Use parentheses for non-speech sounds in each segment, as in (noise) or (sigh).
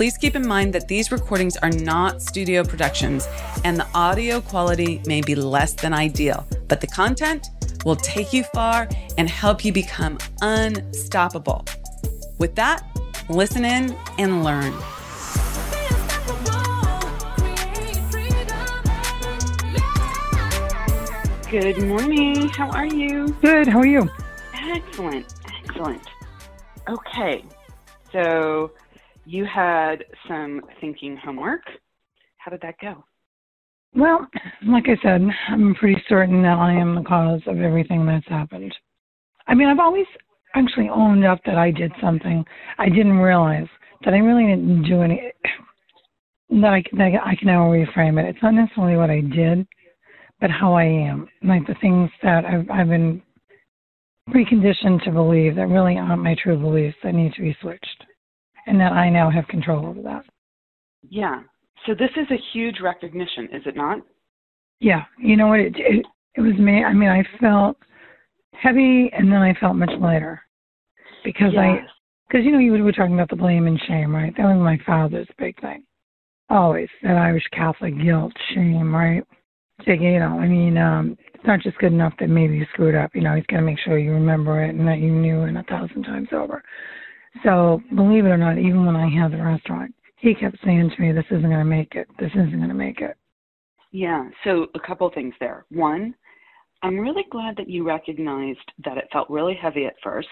Please keep in mind that these recordings are not studio productions and the audio quality may be less than ideal, but the content will take you far and help you become unstoppable. With that, listen in and learn. Good morning. How are you? Good. How are you? Excellent. Excellent. Okay. So you had some thinking homework. How did that go? Well, like I said, I'm pretty certain that I am the cause of everything that's happened. I mean, I've always actually owned up that I did something I didn't realize that I really didn't do any. That I can, I can now reframe it. It's not necessarily what I did, but how I am. Like the things that I've, I've been preconditioned to believe that really aren't my true beliefs that need to be switched and that I now have control over that. Yeah. So this is a huge recognition, is it not? Yeah. You know what? It it, it was me. I mean, I felt heavy, and then I felt much lighter because yes. I because you know you were talking about the blame and shame, right? That was my father's big thing. Always that Irish Catholic guilt, shame, right? So, you know, I mean, um, it's not just good enough that maybe you screwed up. You know, he's going to make sure you remember it and that you knew it a thousand times over. So believe it or not, even when I had the restaurant, he kept saying to me, "This isn't going to make it. This isn't going to make it." Yeah. So a couple things there. One, I'm really glad that you recognized that it felt really heavy at first,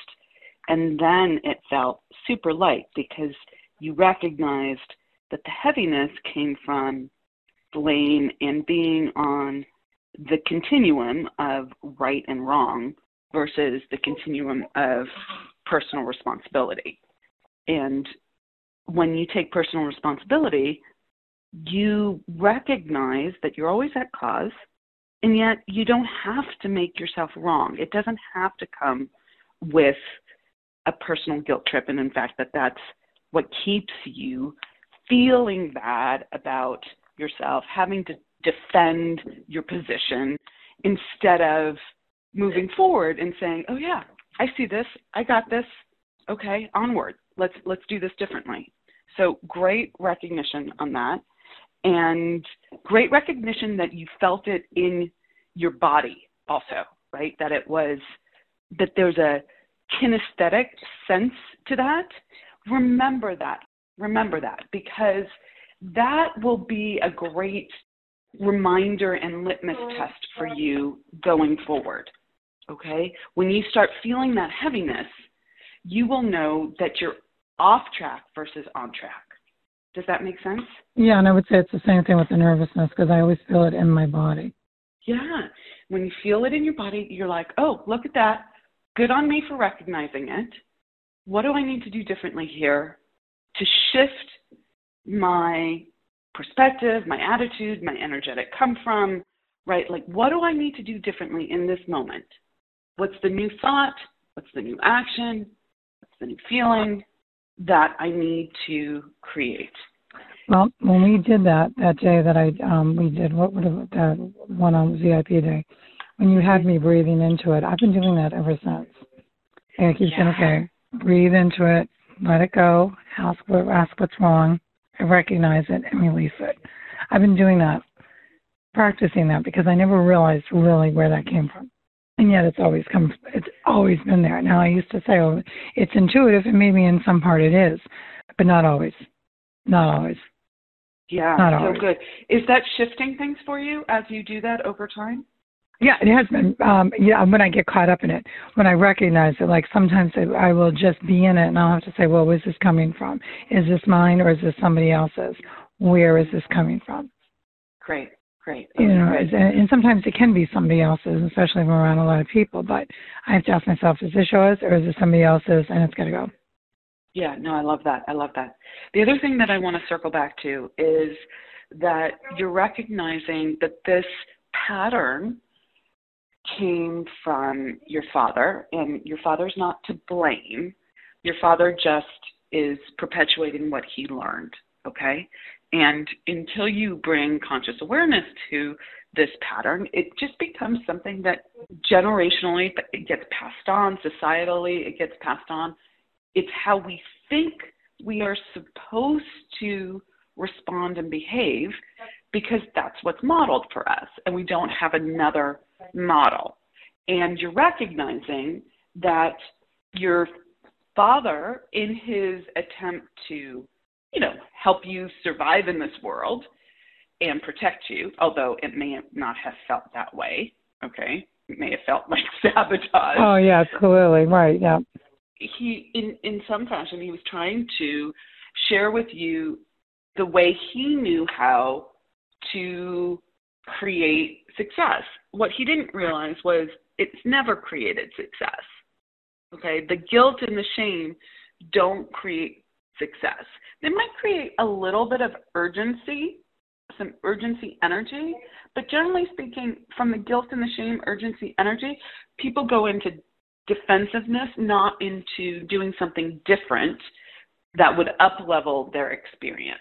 and then it felt super light because you recognized that the heaviness came from blame and being on the continuum of right and wrong versus the continuum of personal responsibility. And when you take personal responsibility, you recognize that you're always at cause, and yet you don't have to make yourself wrong. It doesn't have to come with a personal guilt trip. And in fact, that that's what keeps you feeling bad about yourself, having to defend your position instead of moving forward and saying, "Oh yeah, I see this. I got this. Okay, onward. Let's let's do this differently. So great recognition on that. And great recognition that you felt it in your body also, right? That it was that there's a kinesthetic sense to that. Remember that. Remember that because that will be a great reminder and litmus test for you going forward. Okay? When you start feeling that heaviness, you will know that you're off track versus on track. Does that make sense? Yeah, and I would say it's the same thing with the nervousness because I always feel it in my body. Yeah. When you feel it in your body, you're like, oh, look at that. Good on me for recognizing it. What do I need to do differently here to shift my perspective, my attitude, my energetic come from, right? Like, what do I need to do differently in this moment? What's the new thought? What's the new action? What's the new feeling that I need to create? Well, when we did that that day that I um we did what would have that one on VIP day, when you had me breathing into it, I've been doing that ever since. And I keep saying, okay, breathe into it, let it go, ask what ask what's wrong, recognize it, and release it. I've been doing that, practicing that because I never realized really where that came from and yet it's always come it's always been there. Now i used to say oh it's intuitive and maybe in some part it is but not always not always. Yeah not so good. Is that shifting things for you as you do that over time? Yeah it has been um yeah when i get caught up in it when i recognize it like sometimes i will just be in it and i'll have to say well where's this coming from? Is this mine or is this somebody else's? Where is this coming from? Great Great. You know, uh, and sometimes it can be somebody else's, especially if I'm around a lot of people. But I have to ask myself, is this yours or is it somebody else's? And it's got to go. Yeah, no, I love that. I love that. The other thing that I want to circle back to is that you're recognizing that this pattern came from your father, and your father's not to blame. Your father just is perpetuating what he learned, okay? And until you bring conscious awareness to this pattern, it just becomes something that generationally it gets passed on, societally it gets passed on. It's how we think we are supposed to respond and behave because that's what's modeled for us, and we don't have another model. And you're recognizing that your father, in his attempt to, you know, help you survive in this world and protect you, although it may not have felt that way, okay? It may have felt (laughs) like sabotage. Oh yeah, clearly, right, yeah. He in in some fashion he was trying to share with you the way he knew how to create success. What he didn't realize was it's never created success. Okay, the guilt and the shame don't create success. They might create a little bit of urgency, some urgency energy, but generally speaking, from the guilt and the shame, urgency energy, people go into defensiveness, not into doing something different that would up level their experience.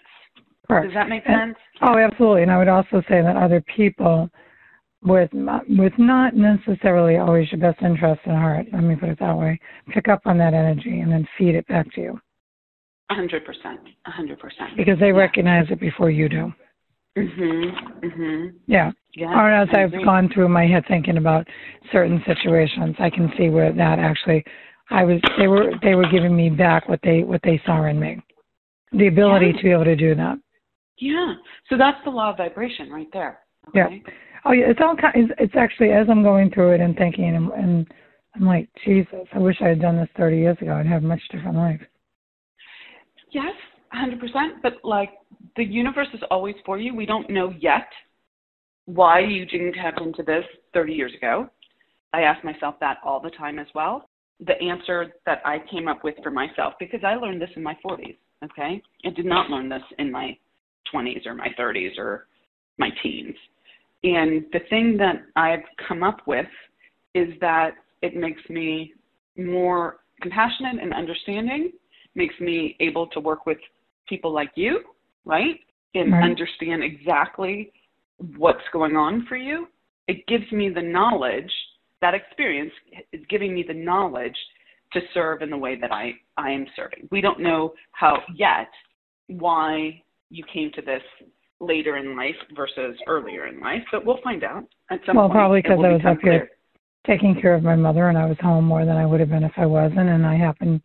Correct. Does that make sense? And, oh, absolutely. And I would also say that other people with with not necessarily always your best interest in heart, let me put it that way, pick up on that energy and then feed it back to you. Hundred percent. A hundred percent. Because they yeah. recognize it before you do. Mhm. Mhm. Yeah. Yeah. Or as I've gone through my head thinking about certain situations, I can see where that actually I was they were they were giving me back what they what they saw in me. The ability yeah. to be able to do that. Yeah. So that's the law of vibration right there. Okay? Yeah. Oh yeah, it's all kind. It's actually as I'm going through it and thinking, and, and I'm like, Jesus, I wish I had done this 30 years ago. I'd have a much different life. Yes, 100%. But like the universe is always for you. We don't know yet why you didn't tap into this 30 years ago. I ask myself that all the time as well. The answer that I came up with for myself, because I learned this in my 40s, okay? I did not learn this in my 20s or my 30s or my teens. And the thing that I've come up with is that it makes me more compassionate and understanding, makes me able to work with people like you, right? And right. understand exactly what's going on for you. It gives me the knowledge, that experience is giving me the knowledge to serve in the way that I, I am serving. We don't know how yet why you came to this later in life versus earlier in life, but we'll find out at some well, point. Well, probably because I was up clear. here taking care of my mother and I was home more than I would have been if I wasn't, and I happened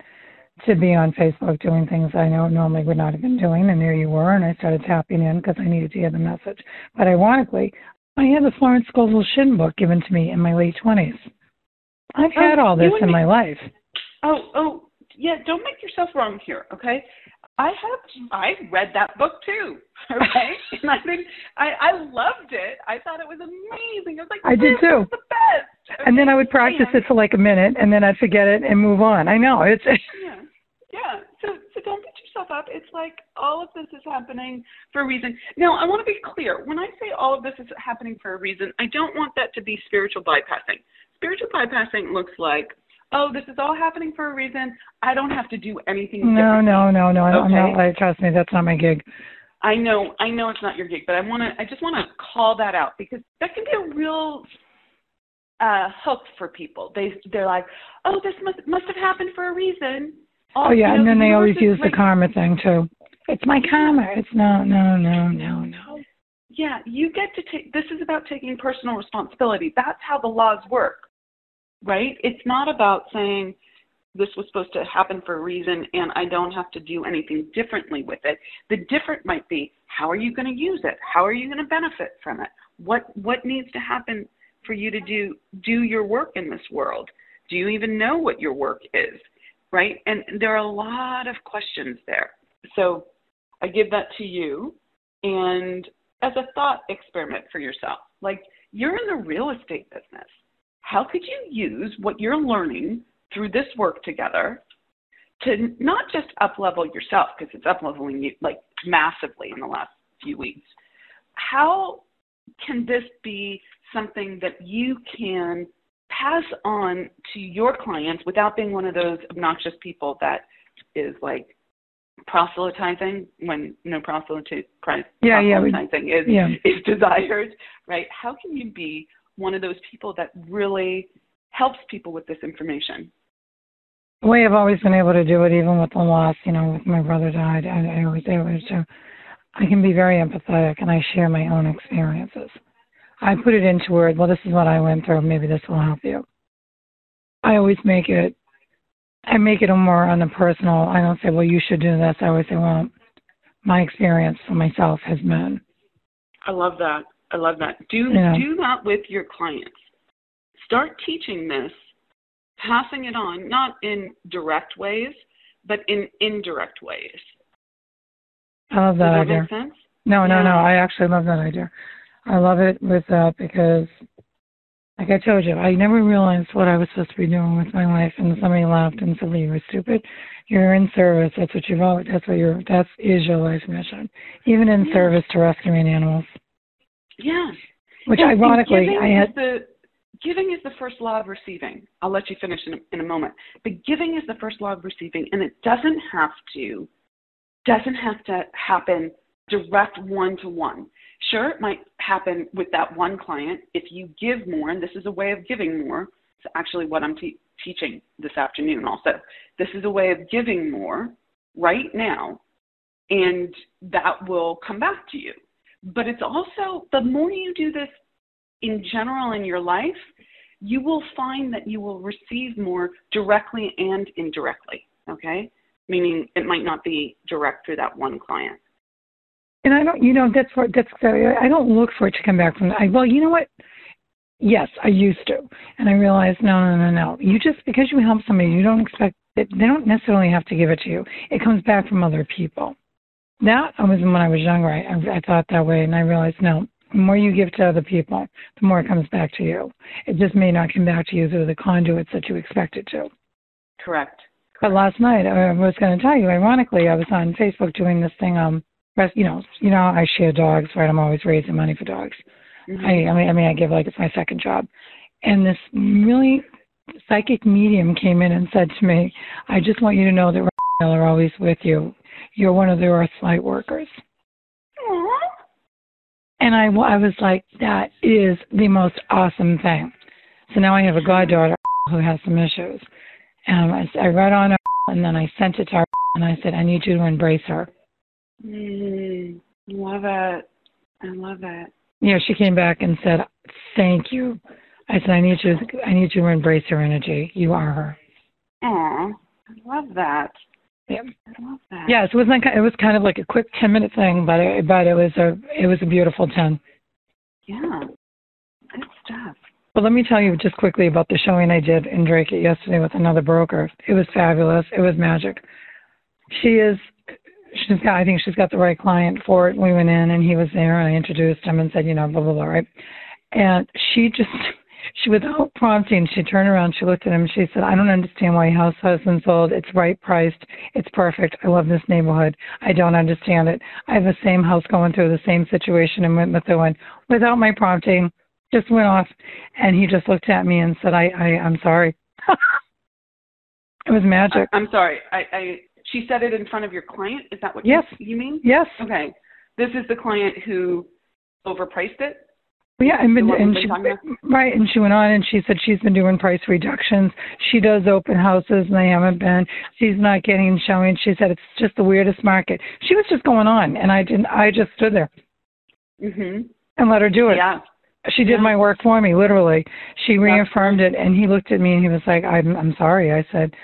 to be on Facebook doing things I know normally would not have been doing, and there you were, and I started tapping in because I needed to hear the message. But ironically, I had the Florence Scovel Shinn book given to me in my late twenties. I've oh, had all this in my life. Oh, oh, yeah. Don't make yourself wrong here, okay? I have I read that book too. (laughs) Okay, and I think I I loved it. I thought it was amazing. I was like, I did too. The best. Okay? And then I would practice it for like a minute, and then I'd forget it and move on. I know it's. yeah, yeah. So so don't beat yourself up. It's like all of this is happening for a reason. Now I want to be clear. When I say all of this is happening for a reason, I don't want that to be spiritual bypassing. Spiritual bypassing looks like oh, this is all happening for a reason. I don't have to do anything. No, no, no, no. Okay? I'm not. Like, trust me, that's not my gig. I know, I know it's not your gig, but I want to. I just want to call that out because that can be a real uh, hook for people. They they're like, oh, this must must have happened for a reason. Oh yeah, and then they always use the karma thing too. It's my karma. It's no, no, no, no, no. Oh, yeah, you get to take. This is about taking personal responsibility. That's how the laws work right? It's not about saying this was supposed to happen for a reason and I don't have to do anything differently with it. The different might be how are you going to use it? How are you going to benefit from it? What what needs to happen for you to do do your work in this world? Do you even know what your work is? Right? And there are a lot of questions there. So I give that to you and as a thought experiment for yourself. Like you're in the real estate business how could you use what you're learning through this work together to not just up level yourself because it's up leveling you like massively in the last few weeks. How can this be something that you can pass on to your clients without being one of those obnoxious people that is like proselytizing when no proselyte, yeah, proselytizing yeah, is, yeah. is desired, right? How can you be one of those people that really helps people with this information? We I've always been able to do it, even with the loss, you know, with my brother died, I, I always able to. I can be very empathetic, and I share my own experiences. I put it into words. Well, this is what I went through. Maybe this will help you. I always make it. I make it a more on the personal. I don't say, well, you should do this. I always say, well, my experience for myself has been. I love that. I love that. Do Yeah. do that with your clients. Start teaching this, passing it on, not in direct ways, but in indirect ways. I love Does that that idea. make sense? No, no, no. I actually love that idea. I love it with that because, like I told you, I never realized what I was supposed to be doing with my life, and somebody laughed and said, "Well, you were stupid. You're in service. That's what you've always. That's what your. That is your life mission, even in Yeah. service to rescuing animals." Yeah. Which, And- ironically, I had. the giving is the first law of receiving. I'll let you finish in a, in a moment. But giving is the first law of receiving, and it doesn't have to doesn't have to happen direct one to one. Sure, it might happen with that one client if you give more, and this is a way of giving more. It's actually what I'm te- teaching this afternoon. Also, this is a way of giving more right now, and that will come back to you. But it's also the more you do this in general in your life, you will find that you will receive more directly and indirectly. Okay? Meaning it might not be direct through that one client. And I don't, you know, that's what that's. I don't look for it to come back from. I well, you know what? Yes, I used to, and I realized no, no, no, no. You just because you help somebody, you don't expect it. They don't necessarily have to give it to you. It comes back from other people. That I was when I was younger. I, I, I thought that way, and I realized no. The more you give to other people, the more it comes back to you. It just may not come back to you through the conduits that you expect it to. Correct. But last night, I was going to tell you. Ironically, I was on Facebook doing this thing. Um, you know, you know, I share dogs, right? I'm always raising money for dogs. Mhm. I, I mean, I mean, I give like it's my second job. And this really psychic medium came in and said to me, "I just want you to know that Raphael are always with you. You're one of the Earth light workers." And I, I was like, "That is the most awesome thing." So now I have a goddaughter who has some issues, and I, I read on her, and then I sent it to her, and I said, "I need you to embrace her." Mm, love it. I love it. Yeah, she came back and said, "Thank you." I said, "I need you. I need you to embrace her energy. You are her." Aw, I love that. Yeah. I love that. Yes, it was like it was kind of like a quick ten minute thing, but it, but it was a it was a beautiful ten. Yeah. Good stuff. But let me tell you just quickly about the showing I did in Dracut yesterday with another broker. It was fabulous. It was magic. She is she's got I think she's got the right client for it. We went in and he was there and I introduced him and said, you know, blah blah blah, right? And she just (laughs) she without prompting, she turned around, she looked at him, and she said, I don't understand why house hasn't sold. It's right priced. It's perfect. I love this neighborhood. I don't understand it. I have the same house going through the same situation and went in Methuen. Without my prompting, just went off and he just looked at me and said, I, I I'm sorry. (laughs) it was magic. I, I'm sorry. I, I she said it in front of your client. Is that what Yes. you, you mean? Yes. Okay. This is the client who overpriced it. Yeah, and, one and she, right, and she went on and she said she's been doing price reductions. She does open houses and they haven't been. She's not getting showing. She said it's just the weirdest market. She was just going on, and I didn't. I just stood there Mhm. and let her do it. Yeah. She did Yeah. my work for me, literally. She reaffirmed it, and he looked at me and he was like, "I'm I'm sorry." I said,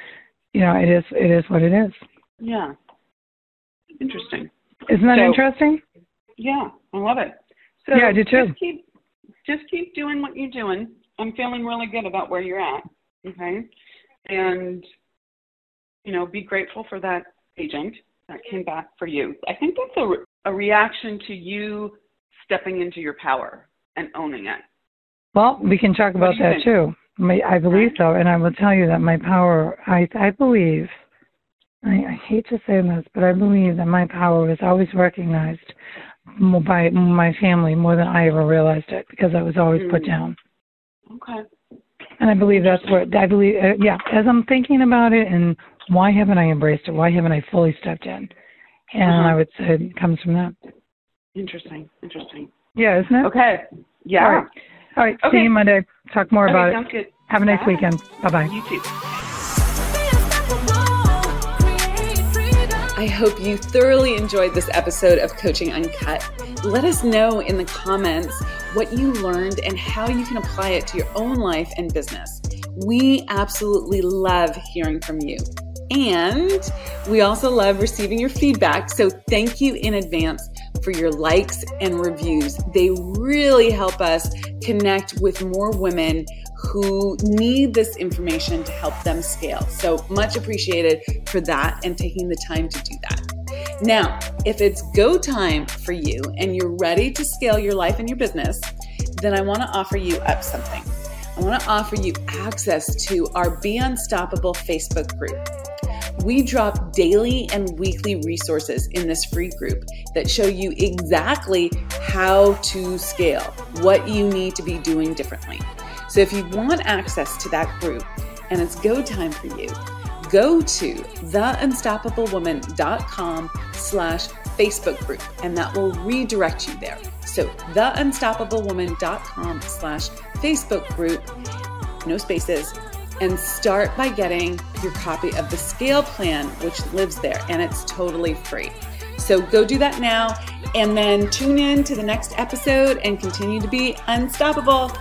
"You know, it is it is what it is." Yeah. Interesting. Isn't that So- interesting? Yeah, I love it. So Yeah, I do too. Just keep, just keep doing what you're doing. I'm feeling really good about where you're at. Okay, and you know, be grateful for that agent that came back for you. I think that's a, re- a reaction to you stepping into your power and owning it. Well, we can talk about that think? too. I believe so, and I will tell you that my power. I I believe I, I hate to say this, but I believe that my power was always recognized by my family more than I ever realized it because I was always mm. put down. Okay. And I believe that's where I believe. Uh, yeah, as I'm thinking about it, and why haven't I embraced it? Why haven't I fully stepped in? And uh-huh. I would say it comes from that. Interesting. Interesting. Yeah, isn't it? Okay. Yeah. All right. All right. Okay. See you Monday. Talk more okay, about it. Good. Have a nice Bye. weekend. Bye bye. You too. I hope you thoroughly enjoyed this episode of Coaching Uncut. Let us know in the comments what you learned and how you can apply it to your own life and business. We absolutely love hearing from you. And we also love receiving your feedback. So thank you in advance for your likes and reviews. They really help us connect with more women who need this information to help them scale. So much appreciated for that and taking the time to do that. Now, if it's go time for you and you're ready to scale your life and your business, then I want to offer you up something. I want to offer you access to our Be Unstoppable Facebook group. We drop daily and weekly resources in this free group that show you exactly how to scale, what you need to be doing differently. So if you want access to that group and it's go time for you, go to theunstoppablewoman.com slash Facebook group and that will redirect you there. So theunstoppablewoman.com slash Facebook group, no spaces, and start by getting your copy of the scale plan, which lives there and it's totally free. So go do that now and then tune in to the next episode and continue to be unstoppable.